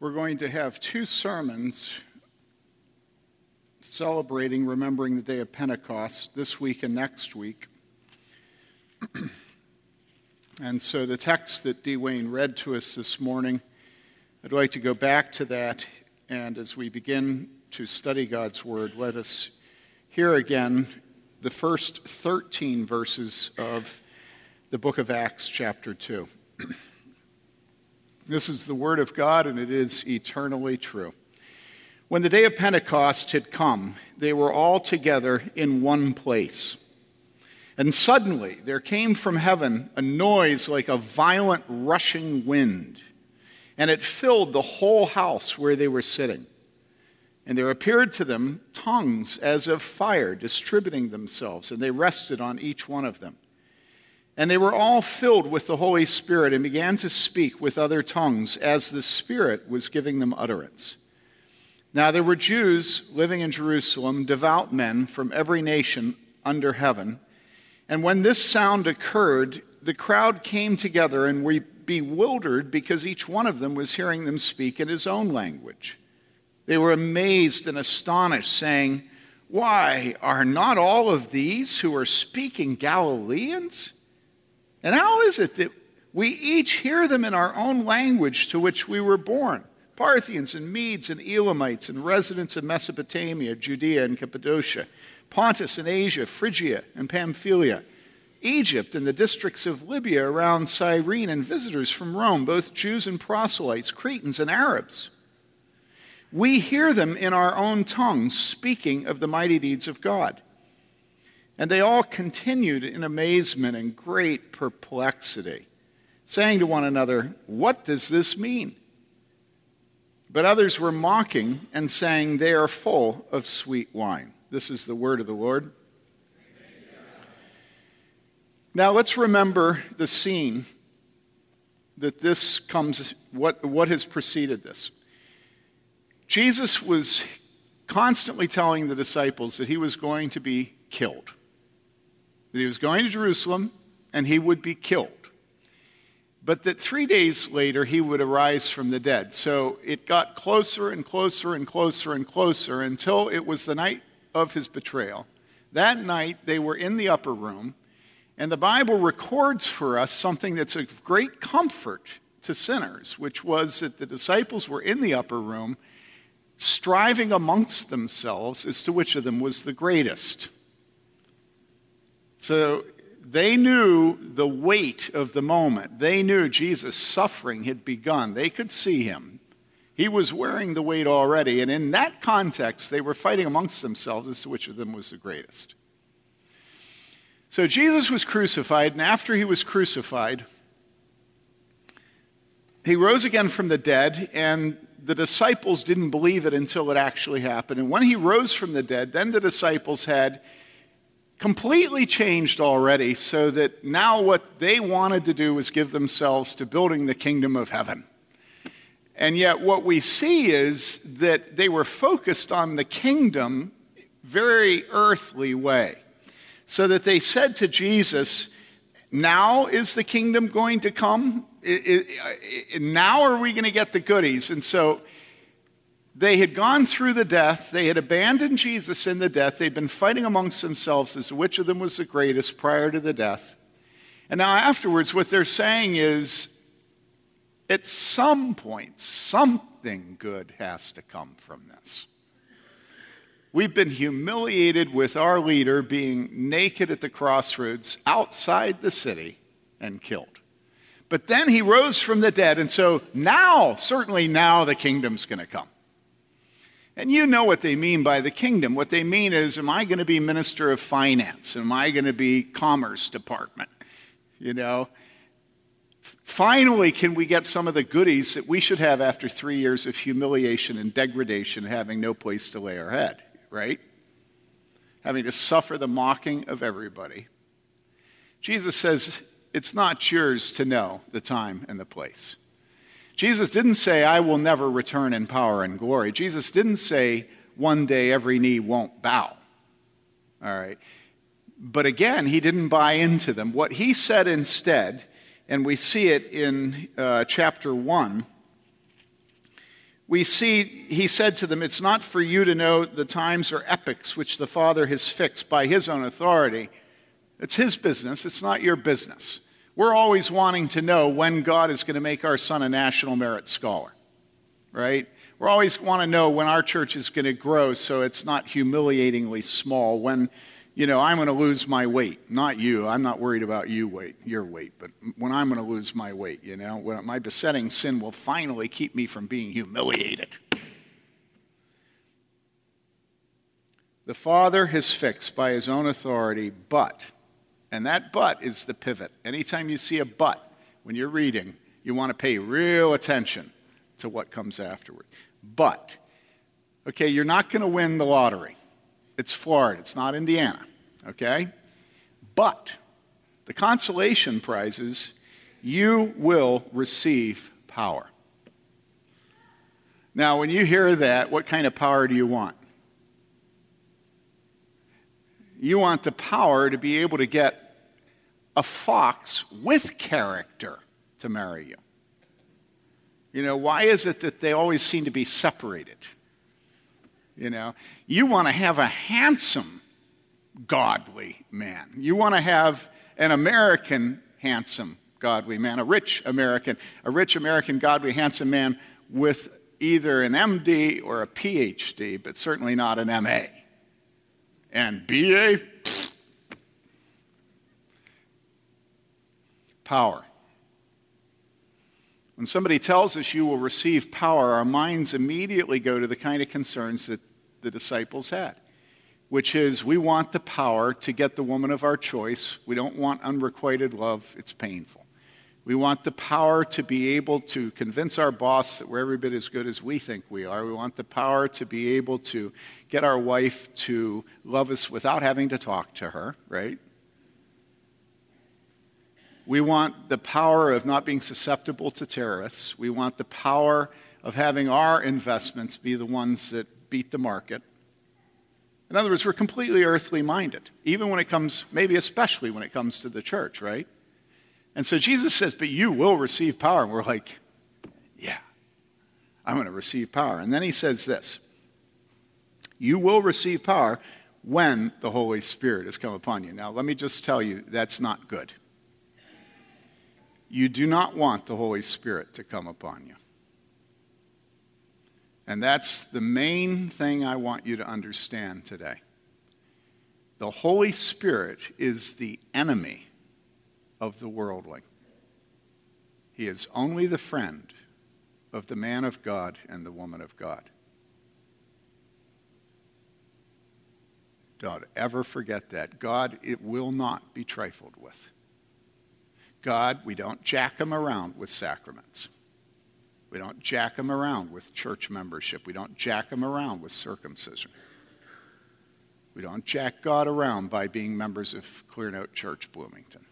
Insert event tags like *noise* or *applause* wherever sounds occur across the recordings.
We're going to have two sermons celebrating, remembering the day of Pentecost this week and next week. *clears throat* and so the text that D. Wayne read to us this morning, I'd like to go back to that. And as we begin to study God's Word, let us hear again the first 13 verses of the book of Acts, chapter 2. *clears throat* This is the Word of God, and it is eternally true. When the day of Pentecost had come, they were all together in one place. And suddenly there came from heaven a noise like a violent rushing wind, and it filled the whole house where they were sitting. And there appeared to them tongues as of fire distributing themselves, and they rested on each one of them. And they were all filled with the Holy Spirit and began to speak with other tongues as the Spirit was giving them utterance. Now there were Jews living in Jerusalem, devout men from every nation under heaven. And when this sound occurred, the crowd came together and were bewildered because each one of them was hearing them speak in his own language. They were amazed and astonished, saying, Why, are not all of these who are speaking Galileans? And how is it that we each hear them in our own language to which we were born? Parthians and Medes and Elamites and residents of Mesopotamia, Judea and Cappadocia, Pontus and Asia, Phrygia and Pamphylia, Egypt and the districts of Libya around Cyrene, and visitors from Rome, both Jews and proselytes, Cretans and Arabs. We hear them in our own tongues speaking of the mighty deeds of God. And they all continued in amazement and great perplexity, saying to one another, What does this mean? But others were mocking and saying, They are full of sweet wine. This is the word of the Lord. Now let's remember the scene that this comes, what, what has preceded this. Jesus was constantly telling the disciples that he was going to be killed that he was going to Jerusalem and he would be killed. But that three days later he would arise from the dead. So it got closer and closer and closer and closer until it was the night of his betrayal. That night they were in the upper room, and the Bible records for us something that's of great comfort to sinners, which was that the disciples were in the upper room striving amongst themselves as to which of them was the greatest. So they knew the weight of the moment. They knew Jesus' suffering had begun. They could see him. He was wearing the weight already. And in that context, they were fighting amongst themselves as to which of them was the greatest. So Jesus was crucified, and after he was crucified, he rose again from the dead, and the disciples didn't believe it until it actually happened. And when he rose from the dead, then the disciples had completely changed already, so that now what they wanted to do was give themselves to building the kingdom of heaven. And yet, what we see is that they were focused on the kingdom very earthly way. So that they said to Jesus, Now is the kingdom going to come? now are we going to get the goodies? And so they had gone through the death. They had abandoned Jesus in the death. They'd been fighting amongst themselves as to which of them was the greatest prior to the death. And now, afterwards, what they're saying is at some point, something good has to come from this. We've been humiliated with our leader being naked at the crossroads outside the city and killed. But then he rose from the dead, and so now, certainly now, the kingdom's going to come. And you know what they mean by the kingdom. What they mean is, am I going to be minister of finance? Am I going to be commerce department? You know? Finally, can we get some of the goodies that we should have after three years of humiliation and degradation, having no place to lay our head, right? Having to suffer the mocking of everybody. Jesus says, it's not yours to know the time and the place. Jesus didn't say, I will never return in power and glory. Jesus didn't say, one day every knee won't bow. All right. But again, he didn't buy into them. What he said instead, and we see it in uh, chapter 1, we see he said to them, It's not for you to know the times or epochs which the Father has fixed by his own authority. It's his business, it's not your business. We're always wanting to know when God is going to make our son a National Merit Scholar, right? We always want to know when our church is going to grow so it's not humiliatingly small, when you know, I'm going to lose my weight. Not you. I'm not worried about you weight, your weight, but when I'm going to lose my weight, you know, when my besetting sin will finally keep me from being humiliated. The Father has fixed by his own authority, but, and that but is the pivot. Anytime you see a but when you're reading, you want to pay real attention to what comes afterward. But, okay, you're not going to win the lottery. It's Florida, it's not Indiana, okay? But the consolation prizes, you will receive power. Now, when you hear that, what kind of power do you want? You want the power to be able to get a fox with character to marry you. You know, why is it that they always seem to be separated? You know, you want to have a handsome, godly man. You want to have an American handsome, godly man, a rich American, a rich American, godly, handsome man with either an MD or a PhD, but certainly not an MA. And be a *sniffs* power. When somebody tells us you will receive power, our minds immediately go to the kind of concerns that the disciples had, which is we want the power to get the woman of our choice. We don't want unrequited love, it's painful. We want the power to be able to convince our boss that we're every bit as good as we think we are. We want the power to be able to get our wife to love us without having to talk to her, right? We want the power of not being susceptible to terrorists. We want the power of having our investments be the ones that beat the market. In other words, we're completely earthly minded, even when it comes, maybe especially when it comes to the church, right? And so Jesus says, But you will receive power. And we're like, Yeah, I'm going to receive power. And then he says this You will receive power when the Holy Spirit has come upon you. Now, let me just tell you, that's not good. You do not want the Holy Spirit to come upon you. And that's the main thing I want you to understand today. The Holy Spirit is the enemy of the worldling. He is only the friend of the man of God and the woman of God. Don't ever forget that. God, it will not be trifled with. God, we don't jack him around with sacraments. We don't jack them around with church membership. We don't jack them around with circumcision. We don't jack God around by being members of Clearnote Church Bloomington.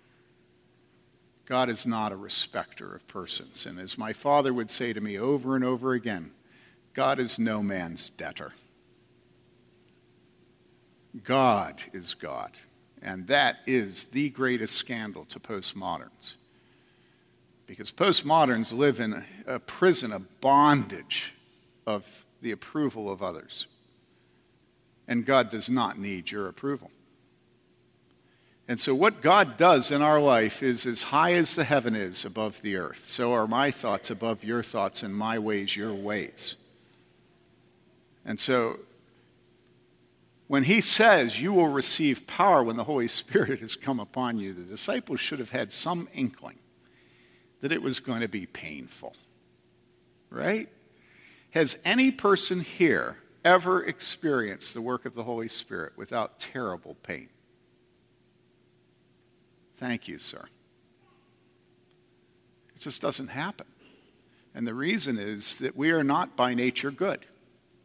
God is not a respecter of persons. And as my father would say to me over and over again, God is no man's debtor. God is God. And that is the greatest scandal to postmoderns. Because postmoderns live in a prison, a bondage of the approval of others. And God does not need your approval. And so, what God does in our life is as high as the heaven is above the earth. So are my thoughts above your thoughts, and my ways your ways. And so, when he says you will receive power when the Holy *laughs* Spirit has come upon you, the disciples should have had some inkling that it was going to be painful. Right? Has any person here ever experienced the work of the Holy Spirit without terrible pain? Thank you, sir. It just doesn't happen. And the reason is that we are not by nature good.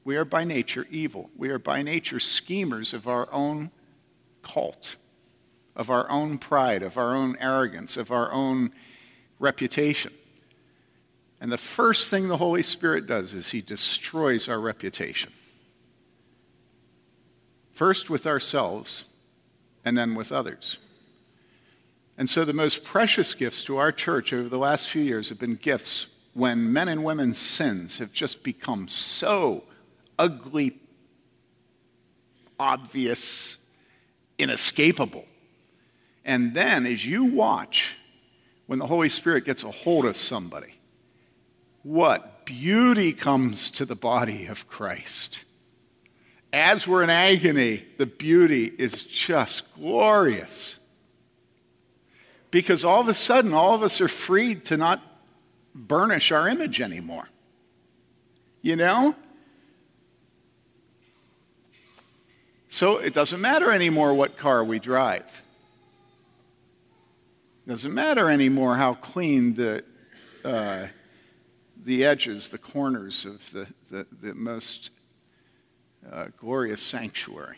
We are by nature evil. We are by nature schemers of our own cult, of our own pride, of our own arrogance, of our own reputation. And the first thing the Holy Spirit does is he destroys our reputation. First with ourselves, and then with others. And so the most precious gifts to our church over the last few years have been gifts when men and women's sins have just become so ugly, obvious, inescapable. And then as you watch, when the Holy Spirit gets a hold of somebody, what beauty comes to the body of Christ. As we're in agony, the beauty is just glorious. Because all of a sudden, all of us are freed to not burnish our image anymore. You know? So it doesn't matter anymore what car we drive. It doesn't matter anymore how clean the, uh, the edges, the corners of the, the, the most uh, glorious sanctuary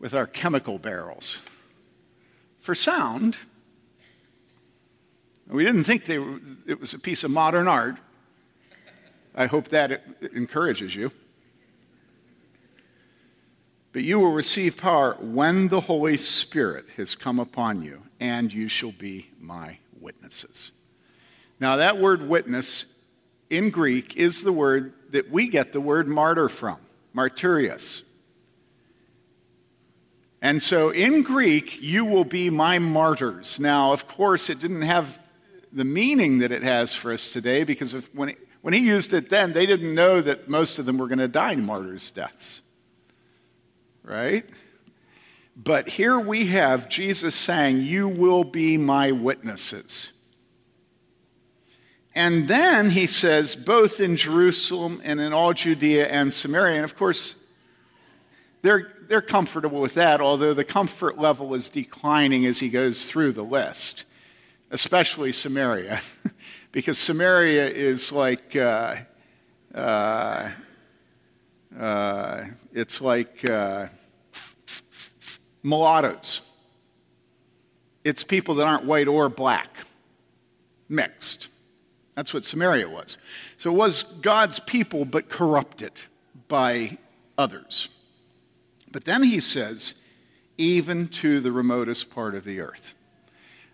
with our chemical barrels. For sound, we didn't think they were, it was a piece of modern art. I hope that it, it encourages you. But you will receive power when the Holy Spirit has come upon you, and you shall be my witnesses. Now, that word witness in Greek is the word that we get the word martyr from, martyrios. And so in Greek, you will be my martyrs. Now, of course, it didn't have the meaning that it has for us today because when, it, when he used it then, they didn't know that most of them were going to die martyrs' deaths right? But here we have Jesus saying, You will be my witnesses. And then he says, both in Jerusalem and in all Judea and Samaria. And of course, they're, they're comfortable with that, although the comfort level is declining as he goes through the list, especially Samaria, *laughs* because Samaria is like, uh, uh, uh, it's like, uh, mulattoes. It's people that aren't white or black, mixed. That's what Samaria was. So it was God's people, but corrupted by others. But then he says, even to the remotest part of the earth.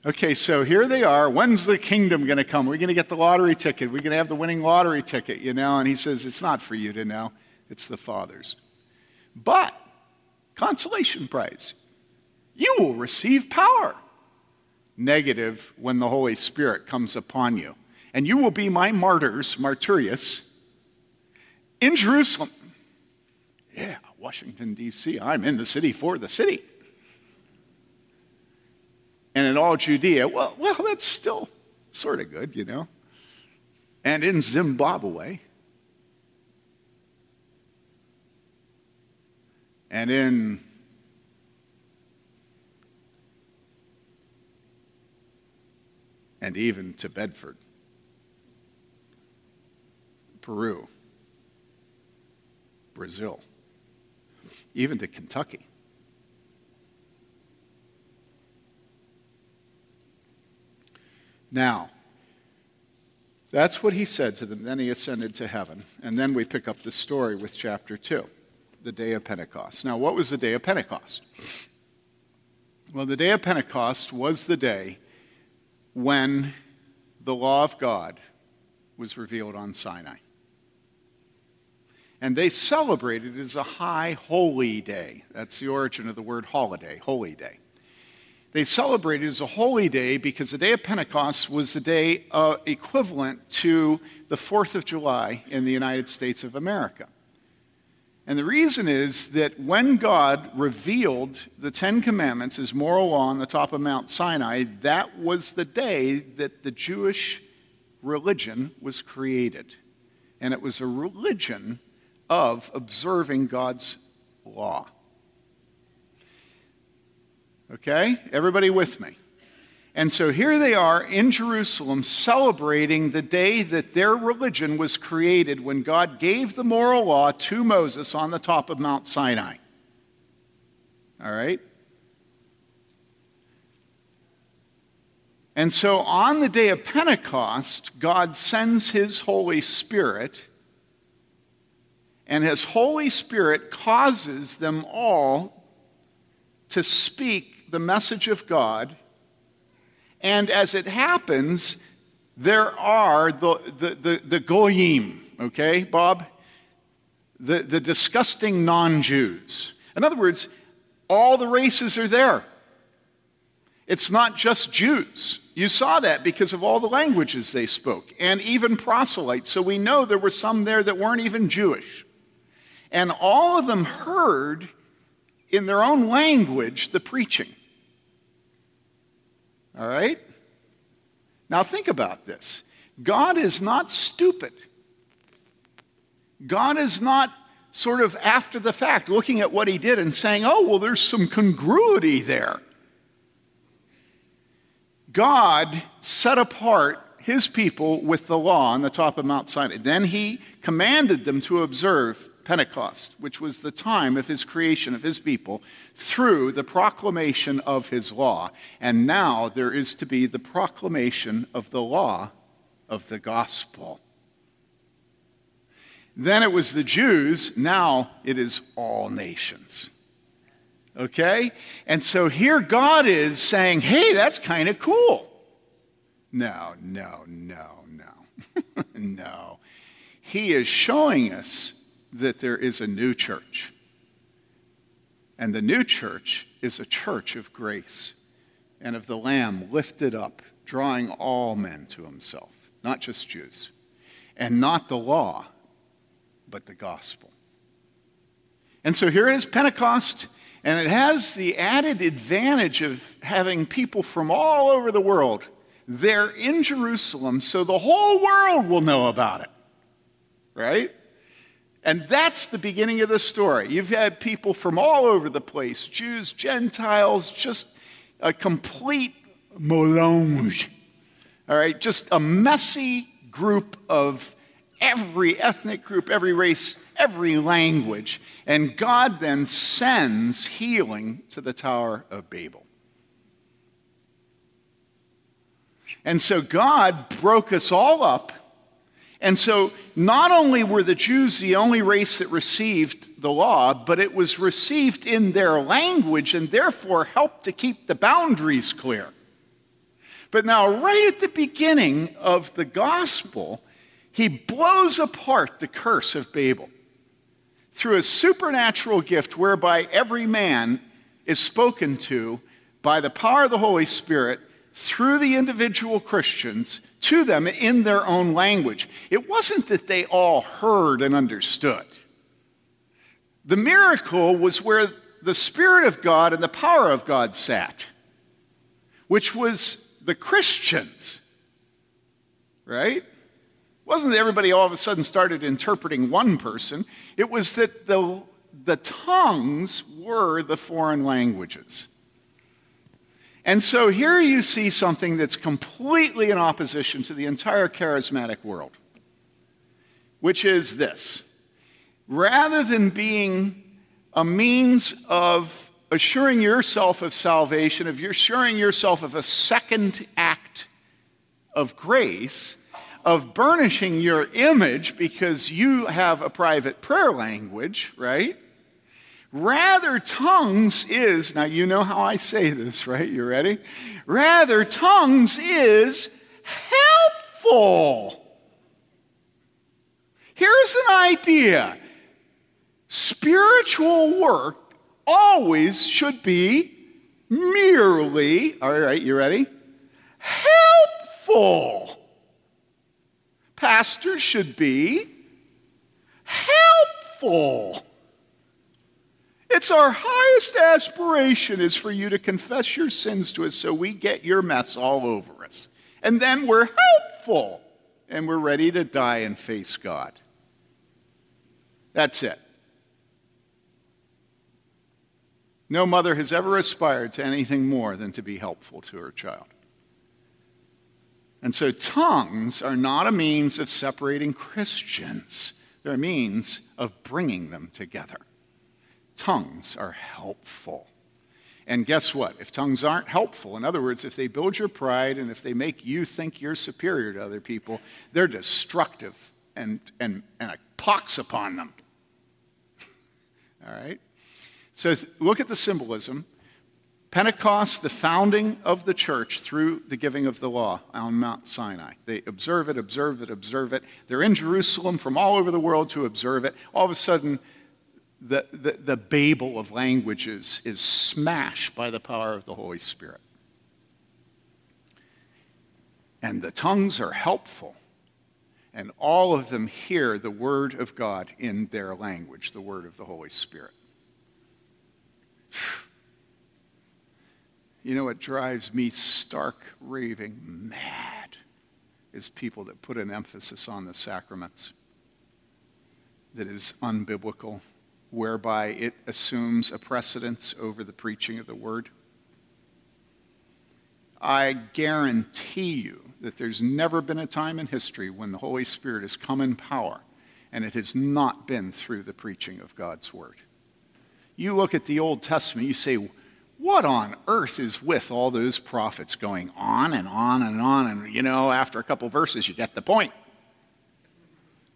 Okay, so here they are. When's the kingdom going to come? We're going to get the lottery ticket. We're going to have the winning lottery ticket, you know? And he says, it's not for you to know, it's the Father's. But consolation prize. You will receive power. Negative when the Holy Spirit comes upon you. And you will be my martyrs, martyrius, in Jerusalem. Yeah, Washington, D.C. I'm in the city for the city. And in all Judea, well, well, that's still sort of good, you know. And in Zimbabwe. and in and even to Bedford, Peru, Brazil, even to Kentucky. Now, that's what he said to them. Then he ascended to heaven. And then we pick up the story with chapter 2 the day of Pentecost. Now, what was the day of Pentecost? Well, the day of Pentecost was the day when the law of God was revealed on Sinai. And they celebrated it as a high holy day. That's the origin of the word holiday, holy day. They celebrated as a holy day because the day of Pentecost was the day uh, equivalent to the 4th of July in the United States of America. And the reason is that when God revealed the Ten Commandments as moral law on the top of Mount Sinai, that was the day that the Jewish religion was created. And it was a religion of observing God's law. Okay? Everybody with me? And so here they are in Jerusalem celebrating the day that their religion was created when God gave the moral law to Moses on the top of Mount Sinai. All right? And so on the day of Pentecost, God sends his Holy Spirit, and his Holy Spirit causes them all to speak the message of God and as it happens, there are the, the, the, the goyim, okay, Bob? The, the disgusting non Jews. In other words, all the races are there. It's not just Jews. You saw that because of all the languages they spoke, and even proselytes. So we know there were some there that weren't even Jewish. And all of them heard in their own language the preaching. All right? Now think about this God is not stupid. God is not sort of after the fact looking at what he did and saying, oh, well, there's some congruity there. God set apart his people with the law on the top of Mount Sinai. Then he commanded them to observe Pentecost, which was the time of his creation of his people, through the proclamation of his law. And now there is to be the proclamation of the law of the gospel. Then it was the Jews, now it is all nations. Okay? And so here God is saying, hey, that's kind of cool. No, no, no, no. *laughs* no. He is showing us that there is a new church. And the new church is a church of grace and of the Lamb lifted up, drawing all men to himself, not just Jews, and not the law, but the gospel. And so here it is Pentecost. And it has the added advantage of having people from all over the world there in Jerusalem so the whole world will know about it. Right? And that's the beginning of the story. You've had people from all over the place Jews, Gentiles, just a complete melange. All right? Just a messy group of every ethnic group, every race every language. And God then sends healing to the Tower of Babel. And so God broke us all up. And so not only were the Jews the only race that received the law, but it was received in their language and therefore helped to keep the boundaries clear. But now, right at the beginning of the gospel, he blows apart the curse of Babel through a supernatural gift whereby every man is spoken to by the power of the Holy Spirit through the individual Christians to them in their own language. It wasn't that they all heard and understood. The miracle was where the Spirit of God and the power of God sat, which was the Christians, right? Wasn't that everybody all of a sudden started interpreting one person, it was that the, the tongues were the foreign languages. And so here you see something that's completely in opposition to the entire charismatic world, which is this rather than being a means of assuring yourself of salvation, of assuring yourself of a second act of grace, of burnishing your image because you have a private prayer language, right? Rather, tongues is, now you know how I say this, right? You ready? Rather, tongues is helpful. Here's an idea spiritual work always should be merely, all right, you ready? Helpful pastors should be helpful. It's our highest aspiration is for you to confess your sins to us so we get your mess all over us. And then we're helpful and we're ready to die and face God. That's it. No mother has ever aspired to anything more than to be helpful to her child. And so tongues are not a means of separating Christians, they're a means of bringing them together. Tongues are helpful. And guess what? If tongues aren't helpful, in other words, if they build your pride and if they make you think you're superior to other people, they're destructive and, and, and a pox upon them. *laughs* All right? So look at the symbolism. Pentecost, the founding of the church through the giving of the law on Mount Sinai. They observe it, observe it, observe it. They're in Jerusalem from all over the world to observe it. All of a sudden, the, the, the Babel of languages is smashed by the power of the Holy Spirit. And the tongues are helpful. And all of them hear the word of God in their language, the word of the Holy Spirit. You know what drives me stark raving mad is people that put an emphasis on the sacraments that is unbiblical, whereby it assumes a precedence over the preaching of the word. I guarantee you that there's never been a time in history when the Holy Spirit has come in power and it has not been through the preaching of God's word. You look at the Old Testament, you say, what on earth is with all those prophets going on and on and on? And, you know, after a couple verses, you get the point.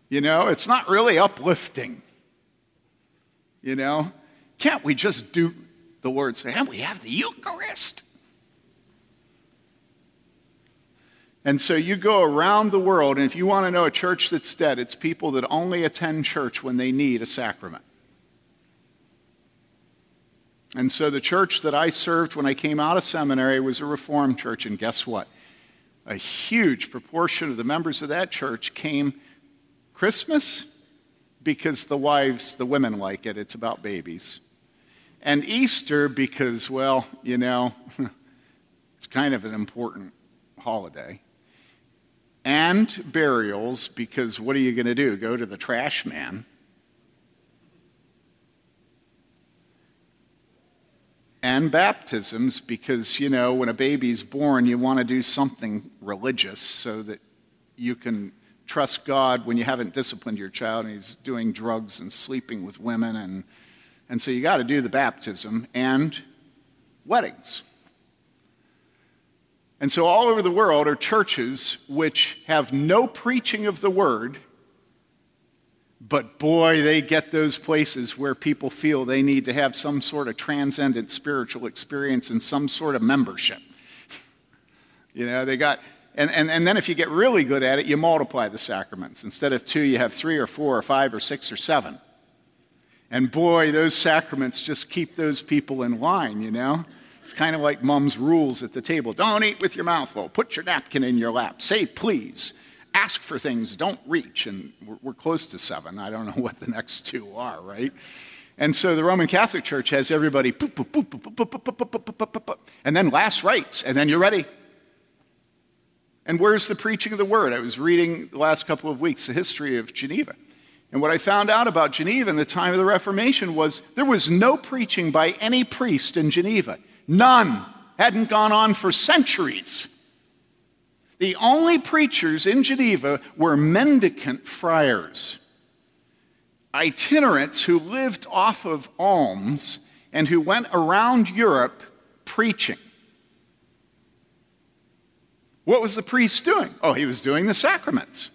You know, it's not really uplifting. You know, can't we just do the Lord's and we have the Eucharist? And so you go around the world, and if you want to know a church that's dead, it's people that only attend church when they need a sacrament. And so the church that I served when I came out of seminary was a Reformed church. And guess what? A huge proportion of the members of that church came Christmas because the wives, the women like it. It's about babies. And Easter because, well, you know, *laughs* it's kind of an important holiday. And burials because what are you going to do? Go to the trash man? and baptisms because, you know, when a baby's born, you want to do something religious so that you can trust God when you haven't disciplined your child and he's doing drugs and sleeping with women. And, and so you got to do the baptism and weddings. And so, all over the world are churches which have no preaching of the word but boy, they get those places where people feel they need to have some sort of transcendent spiritual experience and some sort of membership. *laughs* you know, they got, and, and, and then if you get really good at it, you multiply the sacraments. Instead of two, you have three or four or five or six or seven. And boy, those sacraments just keep those people in line, you know? It's kind of like mom's rules at the table. Don't eat with your mouth full. Put your napkin in your lap. Say please ask for things, don't reach. And we're, we're close to seven. I don't know what the next two are, right? And so the Roman Catholic Church has everybody, and then last rites, and then you're ready. And where's the preaching of the word? I was reading the last couple of weeks the history of Geneva. And what I found out about Geneva in the time of the Reformation was there was no preaching by any priest in Geneva. None. Hadn't gone on for centuries. The only preachers in Geneva were mendicant friars, itinerants who lived off of alms and who went around Europe preaching. What was the priest doing? Oh, he was doing the sacraments.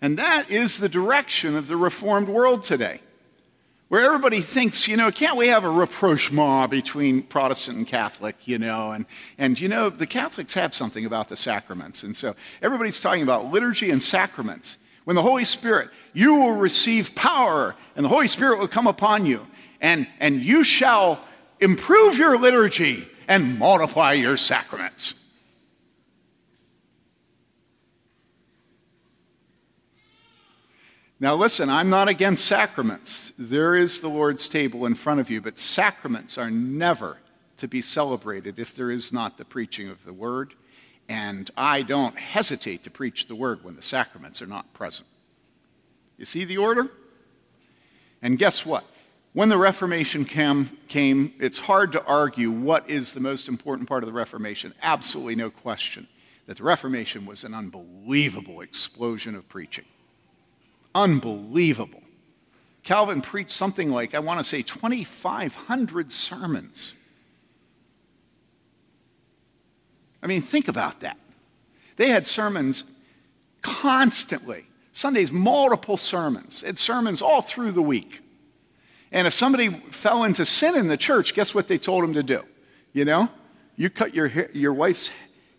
And that is the direction of the Reformed world today where everybody thinks, you know, can't we have a rapprochement between Protestant and Catholic, you know? And, and, you know, the Catholics have something about the sacraments. And so everybody's talking about liturgy and sacraments. When the Holy Spirit, you will receive power, and the Holy Spirit will come upon you, and, and you shall improve your liturgy and multiply your sacraments. Now, listen, I'm not against sacraments. There is the Lord's table in front of you, but sacraments are never to be celebrated if there is not the preaching of the word. And I don't hesitate to preach the word when the sacraments are not present. You see the order? And guess what? When the Reformation came, it's hard to argue what is the most important part of the Reformation. Absolutely no question that the Reformation was an unbelievable explosion of preaching. Unbelievable. Calvin preached something like, I want to say, 2,500 sermons. I mean, think about that. They had sermons constantly. Sundays, multiple sermons. It's sermons all through the week. And if somebody fell into sin in the church, guess what they told him to do? You know, you cut your, hair, your wife's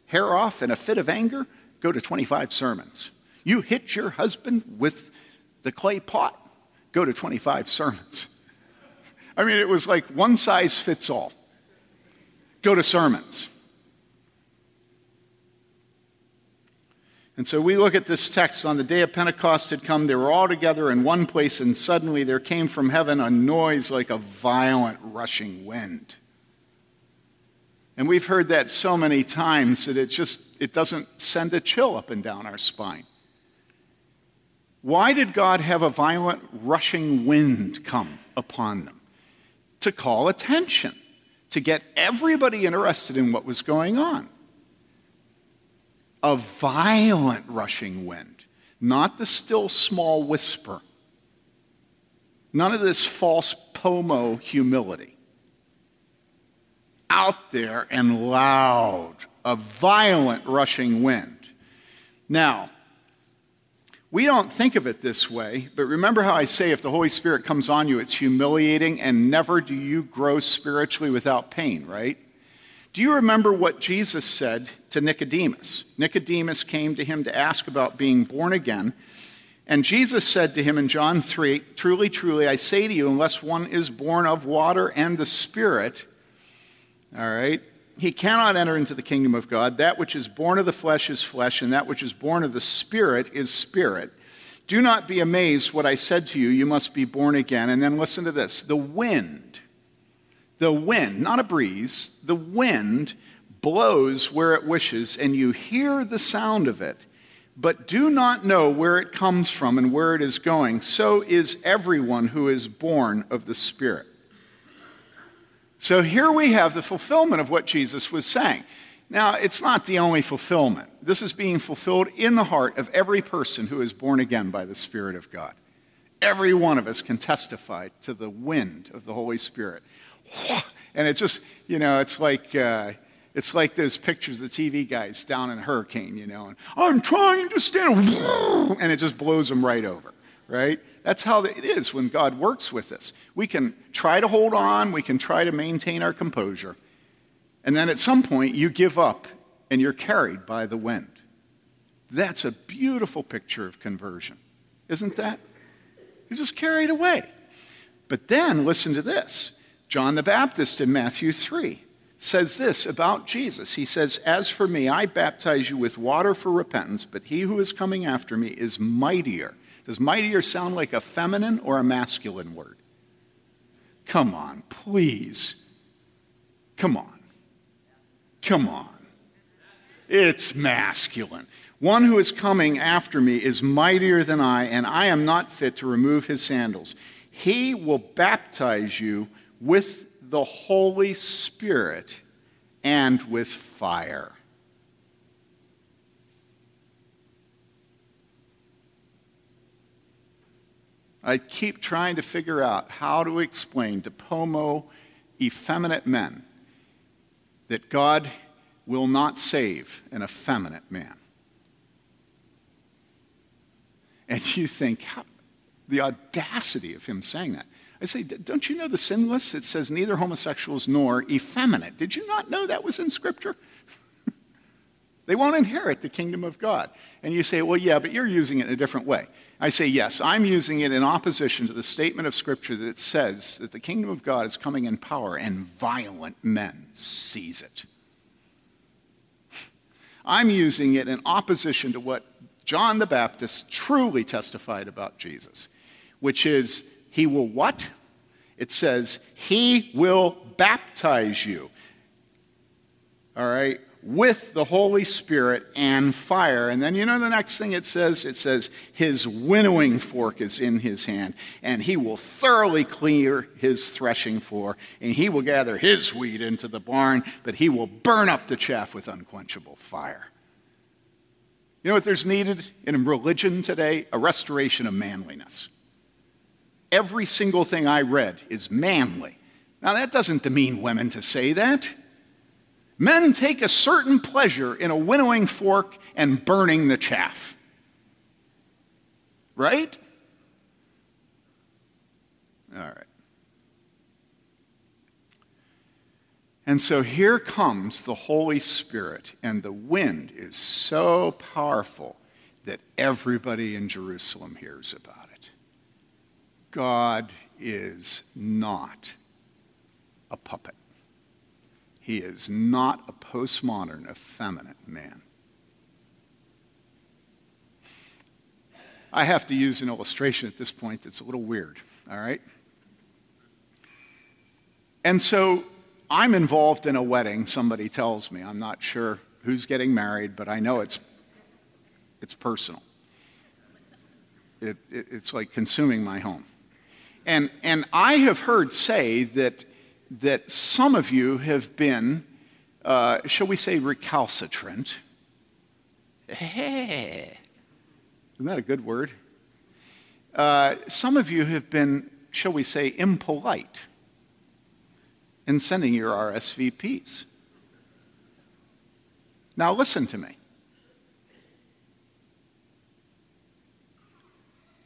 hair off in a fit of anger, go to 25 sermons. You hit your husband with the clay pot, go to 25 sermons. I mean, it was like one size fits all. Go to sermons. And so we look at this text on the day of Pentecost had come, they were all together in one place, and suddenly there came from heaven a noise like a violent rushing wind. And we've heard that so many times that it just it doesn't send a chill up and down our spine. Why did God have a violent rushing wind come upon them? To call attention, to get everybody interested in what was going on a violent rushing wind, not the still small whisper. None of this false pomo humility. Out there and loud, a violent rushing wind. Now, we don't think of it this way, but remember how I say if the Holy Spirit comes on you, it's humiliating, and never do you grow spiritually without pain, right? Do you remember what Jesus said to Nicodemus? Nicodemus came to him to ask about being born again. And Jesus said to him in John 3 Truly, truly, I say to you, unless one is born of water and the Spirit, all right, he cannot enter into the kingdom of God. That which is born of the flesh is flesh, and that which is born of the Spirit is spirit. Do not be amazed what I said to you. You must be born again. And then listen to this the wind the wind, not a breeze, the wind blows where it wishes, and you hear the sound of it, but do not know where it comes from and where it is going. So is everyone who is born of the Spirit. So here we have the fulfillment of what Jesus was saying. Now, it's not the only fulfillment. This is being fulfilled in the heart of every person who is born again by the Spirit of God. Every one of us can testify to the wind of the Holy Spirit *sighs* and it's just, you know, it's like, uh, it's like those pictures the TV guys down in a hurricane, you know, and I'm trying to stand, *laughs* and it just blows them right over, right? That's how it is when God works with us. We can try to hold on, we can try to maintain our composure, and then at some point you give up and you're carried by the wind. That's a beautiful picture of conversion, isn't that? You're just carried away. But then listen to this John the Baptist in Matthew 3 says this about Jesus. He says, As for me, I baptize you with water for repentance, but he who is coming after me is mightier. Does mightier sound like a feminine or a masculine word? Come on, please. Come on. Come on. It's masculine. One who is coming after me is mightier than I, and I am not fit to remove his sandals. He will baptize you with the Holy Spirit and with fire. I keep trying to figure out how to explain to Pomo effeminate men that God will not save an effeminate man. And *laughs* you think, how, the audacity of him saying that. I say, don't you know the sinless? It says neither homosexuals nor effeminate. Did you not know that was in Scripture? They won't inherit the kingdom of God. And you say, well, yeah, but you're using it in a different way. I say, yes, I'm using it in opposition to the statement of Scripture that says that the kingdom of God is coming in power and violent men seize it. *laughs* I'm using it in opposition to what John the Baptist truly testified about Jesus, which is he will what? It says, He will baptize you. All right? With the Holy Spirit and fire. And then you know the next thing it says? It says, His winnowing fork is in his hand, and he will thoroughly clear his threshing floor, and he will gather his wheat into the barn, but he will burn up the chaff with unquenchable fire. You know what there's needed in religion today? A restoration of manliness every single thing I read is manly. Now, that doesn't demean women to say that. Men take a certain pleasure in a winnowing fork and burning the chaff. Right? All right. And so here comes the Holy Spirit, and the wind is so powerful that everybody in Jerusalem hears about it. God is not a puppet. He is not a postmodern, effeminate man. I have to use an illustration at this point that's a little weird, all right? And so I'm involved in a wedding, somebody tells me. I'm not sure who's getting married, but I know it's, it's personal. It, it, it's like consuming my home. And, and I have heard say that, that some of you have been, uh, shall we say, recalcitrant. Hey. Isn't that a good word? Uh, some of you have been, shall we say, impolite in sending your RSVPs. Now, listen to me.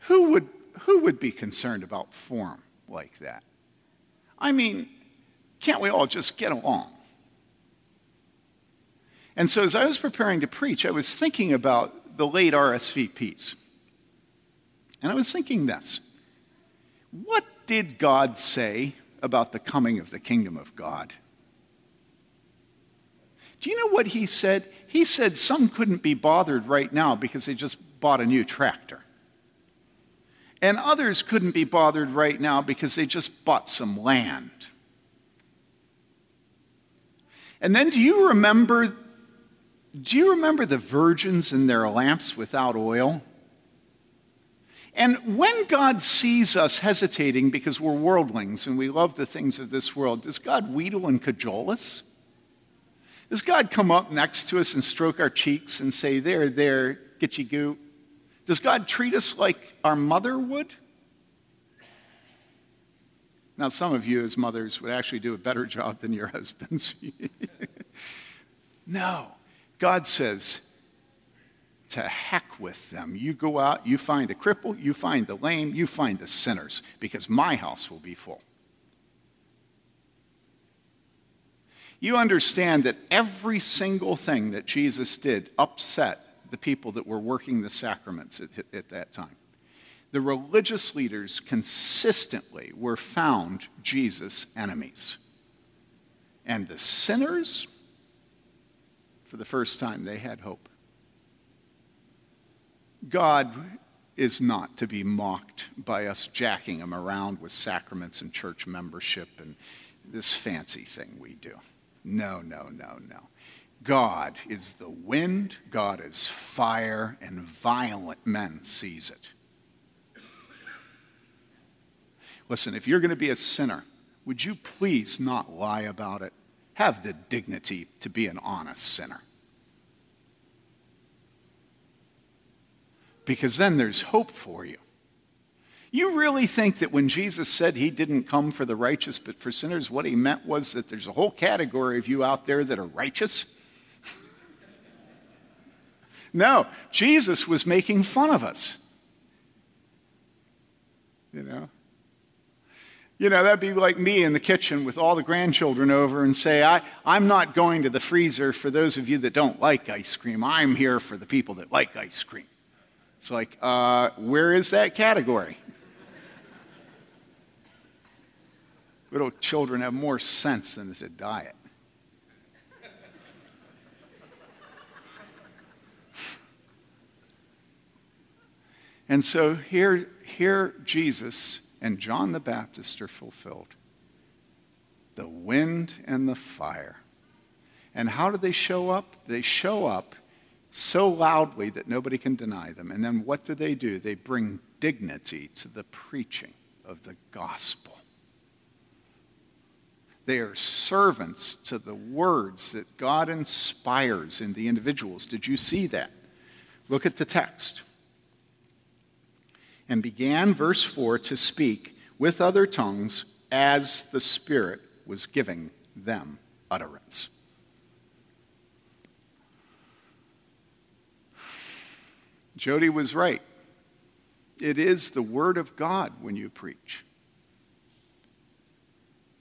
Who would, who would be concerned about form like that? I mean, can't we all just get along? And so, as I was preparing to preach, I was thinking about the late RSVPs. And I was thinking this What did God say about the coming of the kingdom of God. Do you know what he said? He said some couldn't be bothered right now because they just bought a new tractor. And others couldn't be bothered right now because they just bought some land. And then do you remember do you remember the virgins and their lamps without oil? And when God sees us hesitating because we're worldlings and we love the things of this world, does God wheedle and cajole us? Does God come up next to us and stroke our cheeks and say, There, there, get you goo? Does God treat us like our mother would? Now, some of you as mothers would actually do a better *laughs* job than your husbands. *laughs* no. God says, to heck with them. You go out, you find the cripple, you find the lame, you find the sinners, because my house will be full. You understand that every single thing that Jesus did upset the people that were working the sacraments at, at that time. The religious leaders consistently were found Jesus' enemies. And the sinners, for the first time, they had hope. God is not to be mocked by us jacking him around with sacraments and church membership and this fancy thing we do. No, no, no, no. God is the wind, God is fire, and violent men seize it. Listen, if you're going to be a sinner, would you please not lie about it? Have the dignity to be an honest sinner. because then there's hope for you. You really think that when Jesus said he didn't come for the righteous but for sinners, what he meant was that there's a whole category of you out there that are righteous? *laughs* no, Jesus was making fun of us. You know? You know, that'd be like me in the kitchen with all the grandchildren over and say, I, I'm not going to the freezer for those of you that don't like ice cream. I'm here for the people that like ice cream. It's like, uh, where is that category? *laughs* Little children have more sense than is a diet. *laughs* And so here, here Jesus and John the Baptist are fulfilled the wind and the fire. And how do they show up? They show up so loudly that nobody can deny them. And then what do they do? They bring dignity to the preaching of the gospel. They are servants to the words that God inspires in the individuals. Did you see that? Look at the text. And began, verse 4, to speak with other tongues as the Spirit was giving them utterance. Jody was right. It is the Word of God when you preach.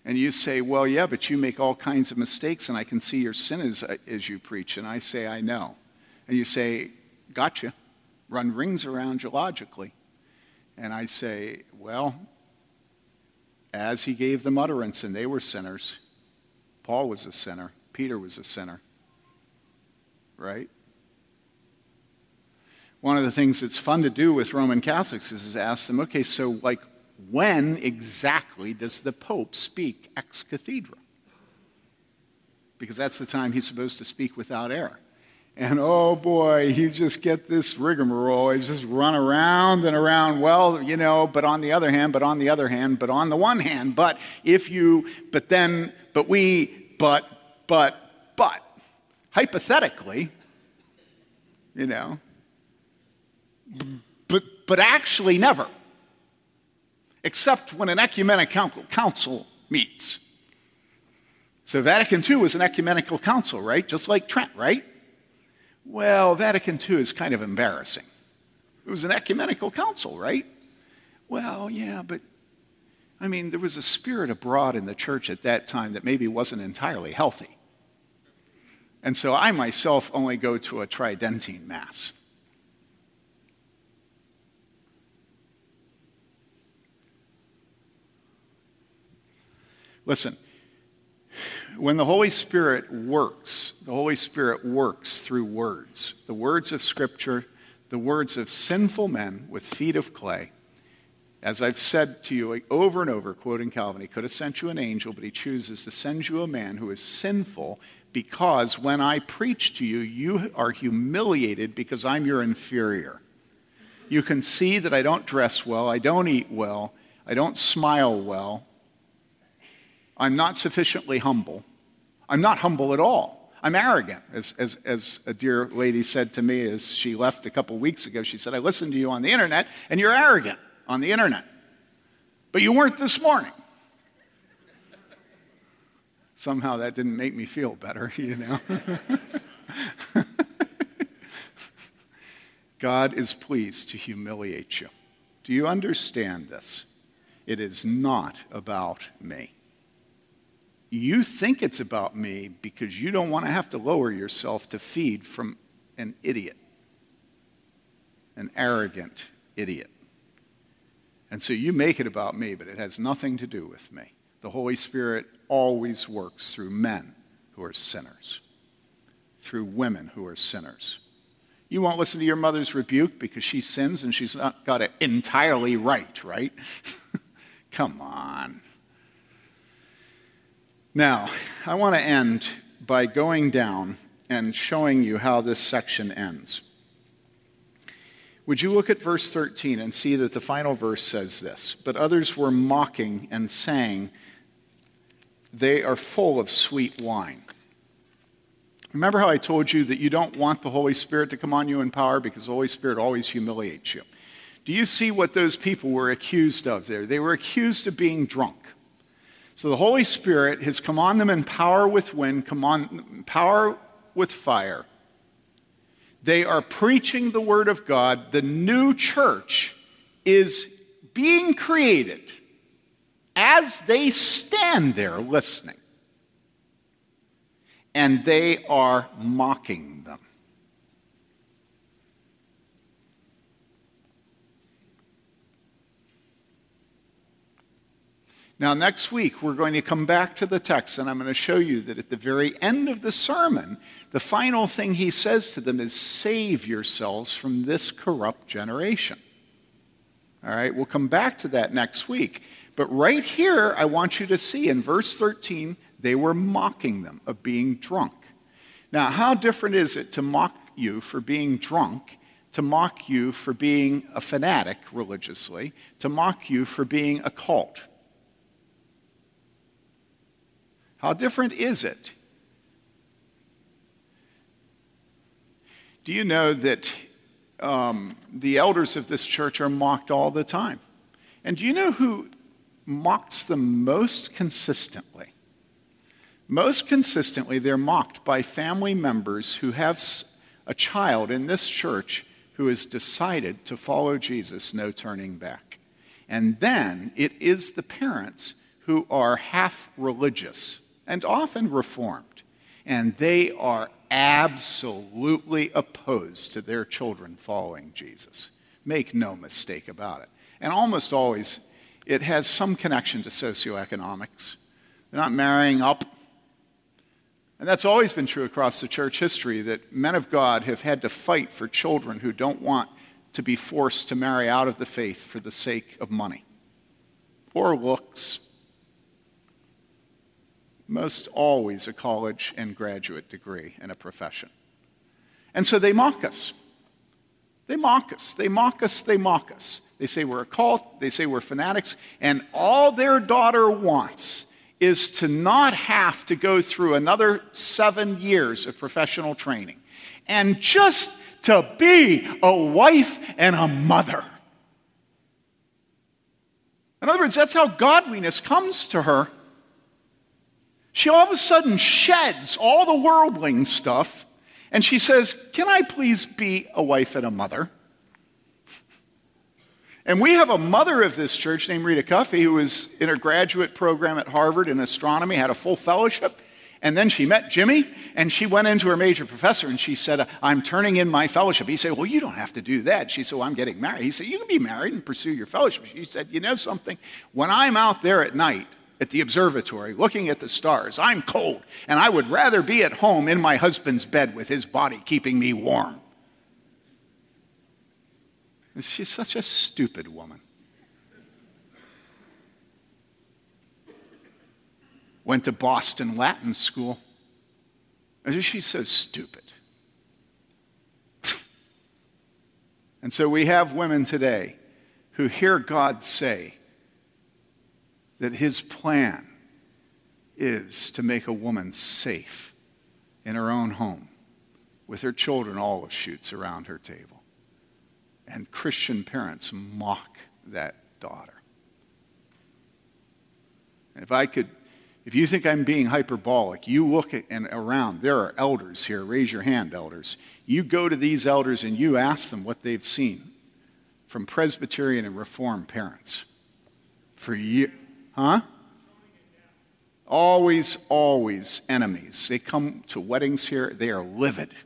And you say, Well, yeah, but you make all kinds of mistakes, and I can see your sin as, uh, as you preach. And I say, I know. And you say, Gotcha. Run rings around you logically. And I say, Well, as he gave them utterance, and they were sinners, Paul was a sinner, Peter was a sinner. Right? One of the things that's fun to do with Roman Catholics is, is ask them, okay, so like when exactly does the Pope speak ex cathedra? Because that's the time he's supposed to speak without error. And oh boy, you just get this rigmarole. He just run around and around. Well, you know, but on the other hand, but on the other hand, but on the one hand, but if you, but then, but we, but, but, but. Hypothetically, you know, but, but actually never except when an ecumenical council meets. So Vatican II was an ecumenical council, right? Just like Trent, right? Well, Vatican II is kind of embarrassing. It was an ecumenical council, right? Well, yeah, but I mean, there was a spirit abroad in the church at that time that maybe wasn't entirely healthy. And so I myself only go to a Tridentine Mass. Listen, when the Holy Spirit works, the Holy Spirit works through words the words of Scripture, the words of sinful men with feet of clay. As I've said to you over and over, quoting Calvin, he could have sent you an angel, but he chooses to send you a man who is sinful because when I preach to you, you are humiliated because I'm your inferior. You can see that I don't dress well, I don't eat well, I don't smile well, I'm not sufficiently humble. I'm not humble at all. I'm arrogant, as, as, as a dear lady said to me as she left a couple weeks ago. She said, I listened to you on the internet, and you're arrogant on the internet. But you weren't this morning. Somehow that didn't make me feel better, *laughs* you know. *laughs* God is pleased to humiliate you. Do you understand this? It is not about me. You think it's about me because you don't want to have to lower yourself to feed from an idiot, an arrogant idiot. And so you make it about me, but it has nothing to do with me. The Holy Spirit always works through men who are sinners, through women who are sinners. You won't listen to your mother's rebuke because she sins and she's not got it entirely right, right? *laughs* Come on. Now, I want to end by going down and showing you how this section ends. Would you look at verse 13 and see that the final verse says this? But others were mocking and saying, They are full of sweet wine. Remember how I told you that you don't want the Holy Spirit to come on you in power because the Holy Spirit always humiliates you? Do you see what those people were accused of there? They were accused of being drunk. So the Holy Spirit has come on them in power with wind, come on power with fire. They are preaching the word of God. The new church is being created as they stand there listening. And they are mocking them. Now, next week, we're going to come back to the text, and I'm going to show you that at the very end of the sermon, the final thing he says to them is save yourselves from this corrupt generation. All right, we'll come back to that next week. But right here, I want you to see in verse 13, they were mocking them of being drunk. Now, how different is it to mock you for being drunk, to mock you for being a fanatic religiously, to mock you for being a cult? How different is it? Do you know that um, the elders of this church are mocked all the time? And do you know who mocks them most consistently? Most consistently, they're mocked by family members who have a child in this church who has decided to follow Jesus, no turning back. And then it is the parents who are half religious and often reformed, and they are absolutely opposed to their children following Jesus. Make no mistake about it. And almost always, it has some connection to socioeconomics. They're not marrying up. And that's always been true across the church history that men of God have had to fight for children who don't want to be forced to marry out of the faith for the sake of money or looks. Most always a college and graduate degree and a profession. And so they mock us. They mock us. They mock us. They mock us. They say we're a cult. They say we're fanatics. And all their daughter wants is to not have to go through another seven years of professional training and just to be a wife and a mother. In other words, that's how godliness comes to her. She all of a sudden sheds all the worldling stuff and she says, Can I please be a wife and a mother? And we have a mother of this church named Rita Cuffey who was in a graduate program at Harvard in astronomy, had a full fellowship. And then she met Jimmy and she went into her major professor and she said, I'm turning in my fellowship. He said, Well, you don't have to do that. She said, Well, I'm getting married. He said, You can be married and pursue your fellowship. She said, You know something? When I'm out there at night, at the observatory looking at the stars. I'm cold, and I would rather be at home in my husband's bed with his body keeping me warm. She's such a stupid woman. Went to Boston Latin School. She's so stupid. *laughs* and so we have women today who hear God say, that his plan is to make a woman safe in her own home with her children olive shoots around her table. And Christian parents mock that daughter. And if I could, if you think I'm being hyperbolic, you look at, and around, there are elders here. Raise your hand, elders. You go to these elders and you ask them what they've seen from Presbyterian and Reformed parents for years Huh? Always, always enemies. They come to weddings here, they are livid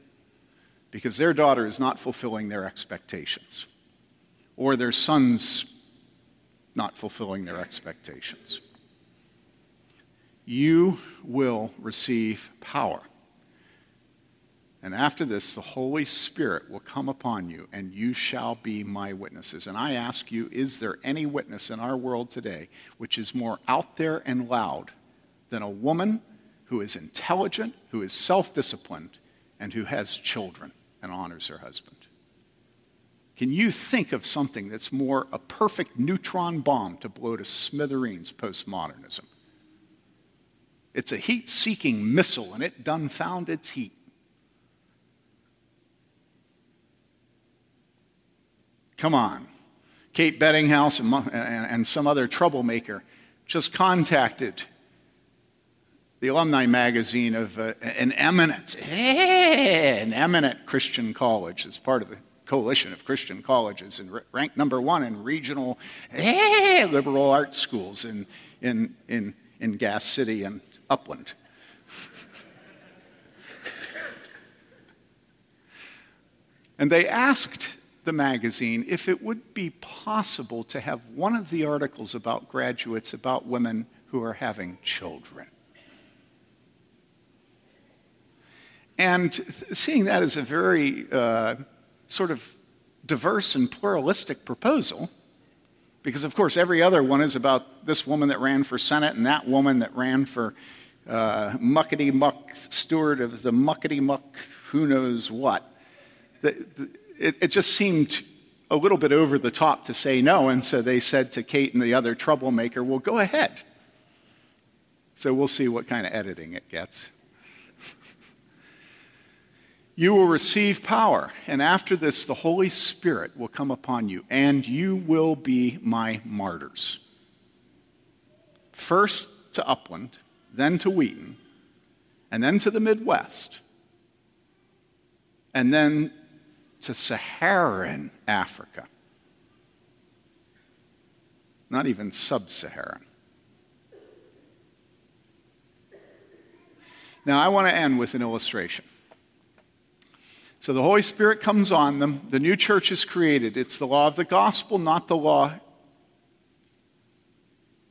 because their daughter is not fulfilling their expectations or their son's not fulfilling their expectations. You will receive power and after this, the Holy Spirit will come upon you, and you shall be my witnesses. And I ask you, is there any witness in our world today which is more out there and loud than a woman who is intelligent, who is self disciplined, and who has children and honors her husband? Can you think of something that's more a perfect neutron bomb to blow to smithereens postmodernism? It's a heat seeking missile, and it done found its heat. Come on. Kate Beddinghouse and, some other troublemaker just contacted the alumni magazine of uh, an eminent, an eminent Christian college as part of the coalition of Christian colleges and ranked number one in regional liberal arts schools in, in, in, in Gas City and Upland. *laughs* and they asked the magazine if it would be possible to have one of the articles about graduates about women who are having children. And seeing that as a very uh, sort of diverse and pluralistic proposal, because of course every other one is about this woman that ran for Senate and that woman that ran for uh, muckety muck steward of the muckety muck who knows what. The, the, it, it just seemed a little bit over the top to say no. And so they said to Kate and the other troublemaker, well, go ahead. So we'll see what kind of editing it gets. you will receive power, and after this, the Holy Spirit will come upon you, and you will be my martyrs. First to Upland, then to Wheaton, and then to the Midwest, and then to Saharan Africa. Not even sub Saharan. Now, I want to end with an illustration. So the Holy Spirit comes on them, the new church is created. It's the law of the gospel, not the law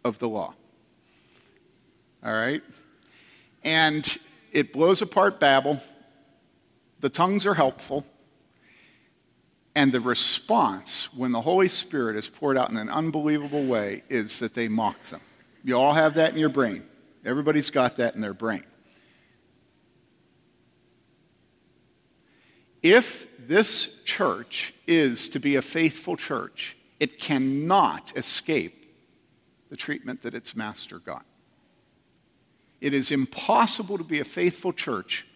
of the law. All right? And it blows apart Babel. The tongues are helpful. And the response, when the Holy Spirit is poured out in an unbelievable way, is that they mock them. You all have that in your brain. Everybody's got that in their brain. If this church is to be a faithful church, it cannot escape the treatment that its master got. It is impossible to be a faithful church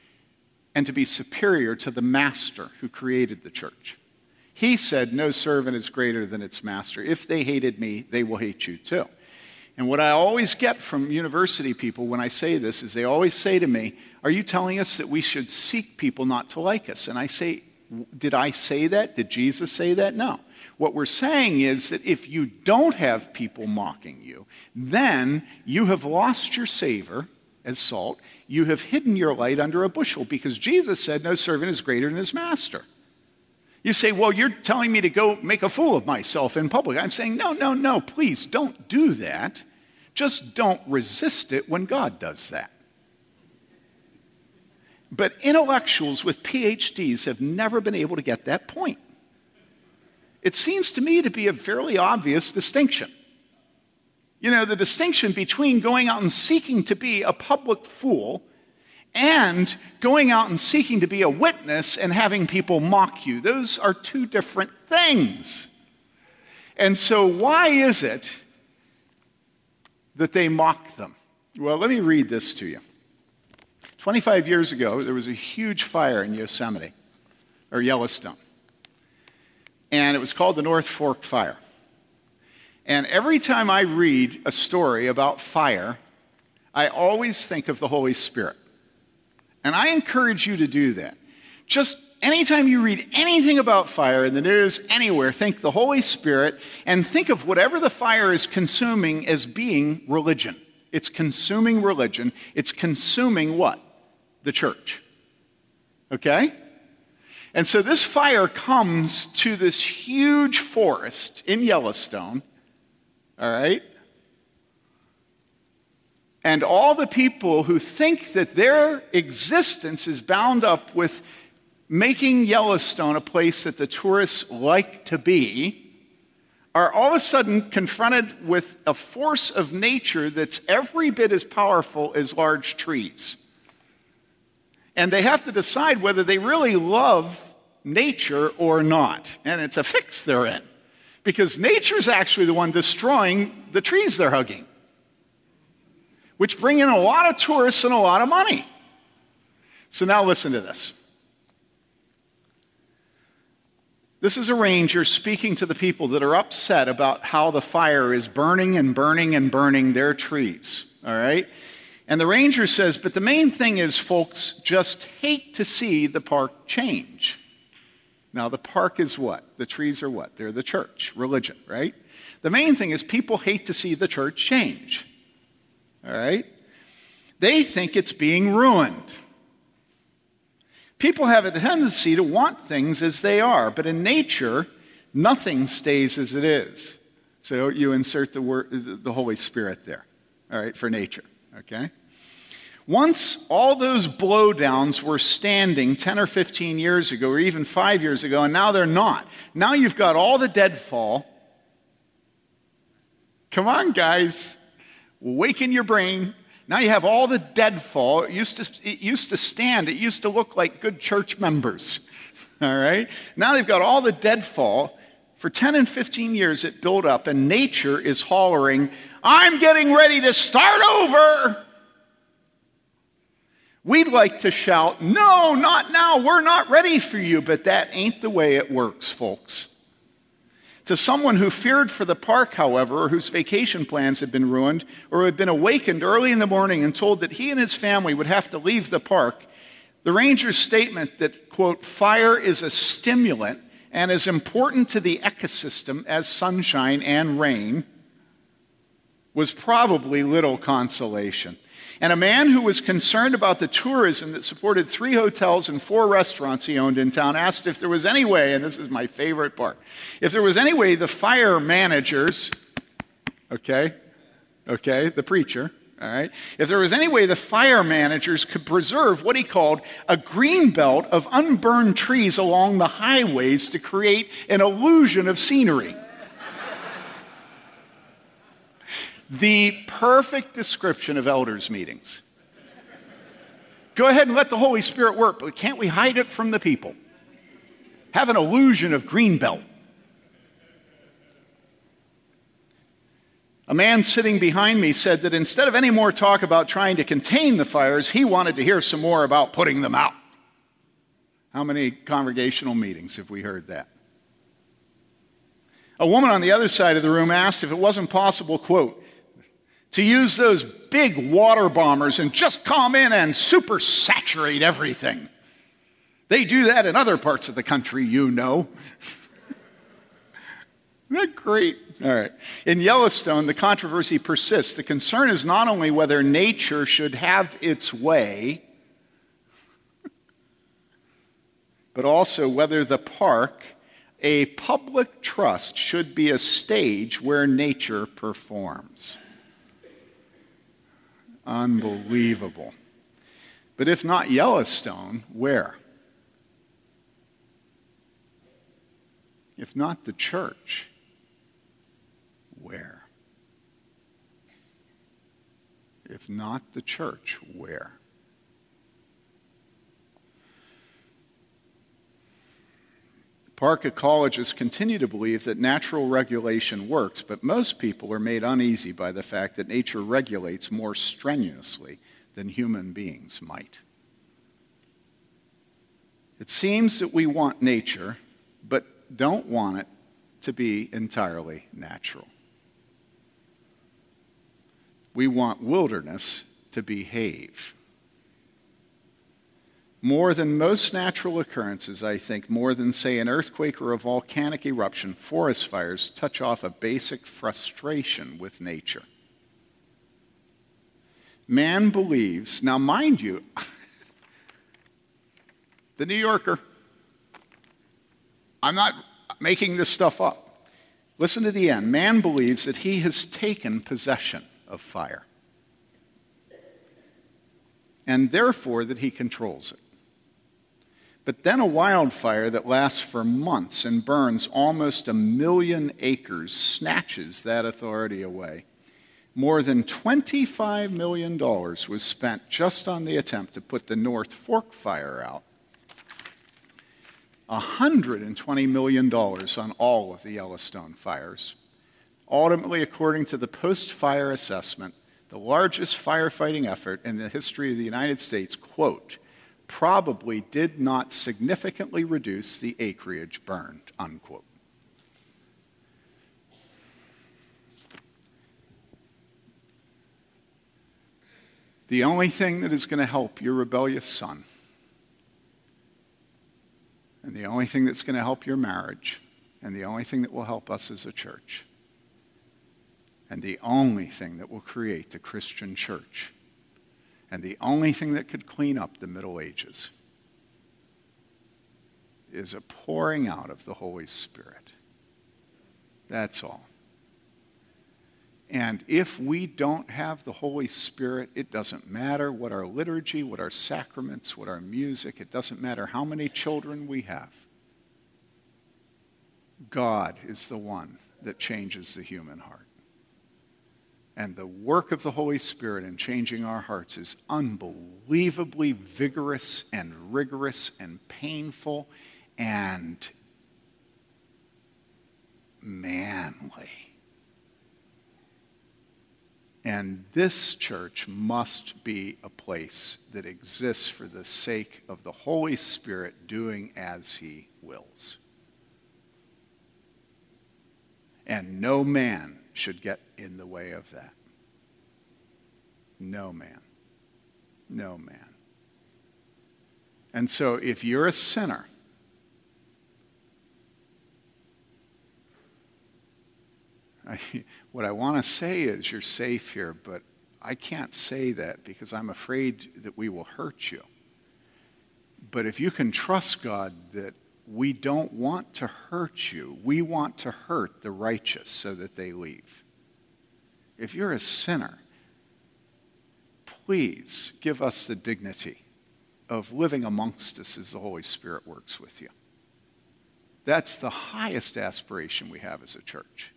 and to be superior to the master who created the church. He said, No servant is greater than its master. If they hated me, they will hate you too. And what I always get from university people when I say this is they always say to me, Are you telling us that we should seek people not to like us? And I say, Did I say that? Did Jesus say that? No. What we're saying is that if you don't have people mocking you, then you have lost your savor as salt. You have hidden your light under a bushel because Jesus said, No servant is greater than his master. You say, Well, you're telling me to go make a fool of myself in public. I'm saying, No, no, no, please don't do that. Just don't resist it when God does that. But intellectuals with PhDs have never been able to get that point. It seems to me to be a fairly obvious distinction. You know, the distinction between going out and seeking to be a public fool and going out and seeking to be a witness and having people mock you. Those are two different things. And so, why is it that they mock them? Well, let me read this to you. 25 years ago, there was a huge fire in Yosemite, or Yellowstone. And it was called the North Fork Fire. And every time I read a story about fire, I always think of the Holy Spirit. And I encourage you to do that. Just anytime you read anything about fire in the news, anywhere, think the Holy Spirit and think of whatever the fire is consuming as being religion. It's consuming religion. It's consuming what? The church. Okay? And so this fire comes to this huge forest in Yellowstone, all right? And all the people who think that their existence is bound up with making Yellowstone a place that the tourists like to be are all of a sudden confronted with a force of nature that's every bit as powerful as large trees. And they have to decide whether they really love nature or not. And it's a fix they're in. Because nature's actually the one destroying the trees they're hugging which bring in a lot of tourists and a lot of money. So now listen to this. This is a ranger speaking to the people that are upset about how the fire is burning and burning and burning their trees. All right? And the ranger says, but the main thing is, folks just hate to see the park change. Now, the park is what? The trees are what? They're the church, religion, right? The main thing is people hate to see the church change all right? They think it's being ruined. People have a tendency to want things as they are, but in nature, nothing stays as it is. So you insert the, word, the Holy Spirit there, all right, for nature, okay? Once all those blowdowns were standing 10 or 15 years ago, or even five years ago, and now they're not. Now you've got all the deadfall. Come on, guys awaken your brain. Now you have all the deadfall. It used, to, it used to stand, it used to look like good church members. *laughs* All right? Now they've got all the deadfall. For 10 and 15 years, it built up, and nature is hollering, I'm getting ready to start over. We'd like to shout, No, not now. We're not ready for you. But that ain't the way it works, folks. To someone who feared for the park, however, or whose vacation plans had been ruined, or had been awakened early in the morning and told that he and his family would have to leave the park, the ranger's statement that, quote, fire is a stimulant and as important to the ecosystem as sunshine and rain was probably little consolation. And a man who was concerned about the tourism that supported three hotels and four restaurants he owned in town asked if there was any way, and this is my favorite part, if there was any way the fire managers, okay, okay, the preacher, all right, if there was any way the fire managers could preserve what he called a green belt of unburned trees along the highways to create an illusion of scenery. The perfect description of elders' meetings. Go ahead and let the Holy Spirit work, but can't we hide it from the people? Have an illusion of green belt. A man sitting behind me said that instead of any more talk about trying to contain the fires, he wanted to hear some more about putting them out. How many congregational meetings have we heard that? A woman on the other side of the room asked if it wasn't possible, quote, to use those big water bombers and just come in and super saturate everything. They do that in other parts of the country, you know. *laughs* Isn't that great? All right. In Yellowstone, the controversy persists. The concern is not only whether nature should have its way, *laughs* but also whether the park, a public trust, should be a stage where nature performs. Unbelievable. But if not Yellowstone, where? If not the church, where? If not the church, where? Park ecologists continue to believe that natural regulation works, but most people are made uneasy by the fact that nature regulates more strenuously than human beings might. It seems that we want nature, but don't want it to be entirely natural. We want wilderness to behave more than most natural occurrences, I think, more than, say, an earthquake or a volcanic eruption, forest fires touch off a basic frustration with nature. Man believes, now, mind you, *laughs* the New Yorker, I'm not making this stuff up. Listen to the end. Man believes that he has taken possession of fire, and therefore that he controls it. But then a wildfire that lasts for months and burns almost a million acres snatches that authority away. More than $25 million was spent just on the attempt to put the North Fork fire out. $120 million on all of the Yellowstone fires. Ultimately, according to the post fire assessment, the largest firefighting effort in the history of the United States, quote, probably did not significantly reduce the acreage burned, unquote. The only thing that is going to help your rebellious son, and the only thing that's going to help your marriage, and the only thing that will help us as a church, and the only thing that will create the Christian church and the only thing that could clean up the Middle Ages is a pouring out of the Holy Spirit. That's all. And if we don't have the Holy Spirit, it doesn't matter what our liturgy, what our sacraments, what our music, it doesn't matter how many children we have. God is the one that changes the human heart. And the work of the Holy Spirit in changing our hearts is unbelievably vigorous and rigorous and painful and manly. And this church must be a place that exists for the sake of the Holy Spirit doing as he wills. And no man should get in the way of that. No man. No man. And so if you're a sinner, I, *laughs* what I want to say is you're safe here, but I can't say that because I'm afraid that we will hurt you. But if you can trust God that we don't want to hurt you, we want to hurt the righteous so that they leave. If you're a sinner, please give us the dignity of living amongst us as the Holy Spirit works with you. That's the highest aspiration we have as a church.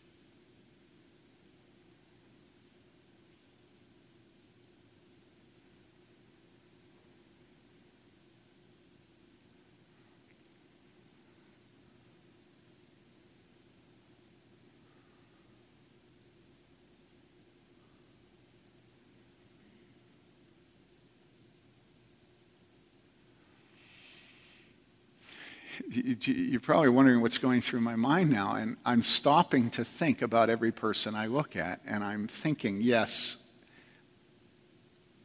You're probably wondering what's going through my mind now. And I'm stopping to think about every person I look at. And I'm thinking, yes,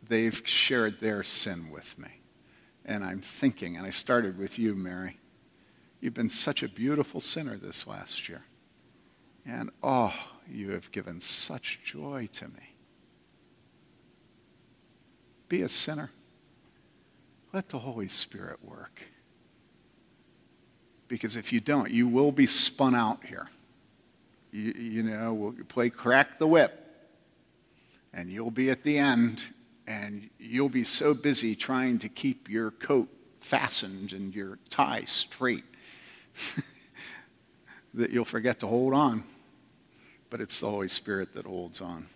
they've shared their sin with me. And I'm thinking, and I started with you, Mary. You've been such a beautiful sinner this last year. And oh, you have given such joy to me. Be a sinner. Let the Holy Spirit work. Because if you don't, you will be spun out here. You, you know, we'll play crack the whip, and you'll be at the end, and you'll be so busy trying to keep your coat fastened and your tie straight *laughs* that you'll forget to hold on. But it's the Holy Spirit that holds on.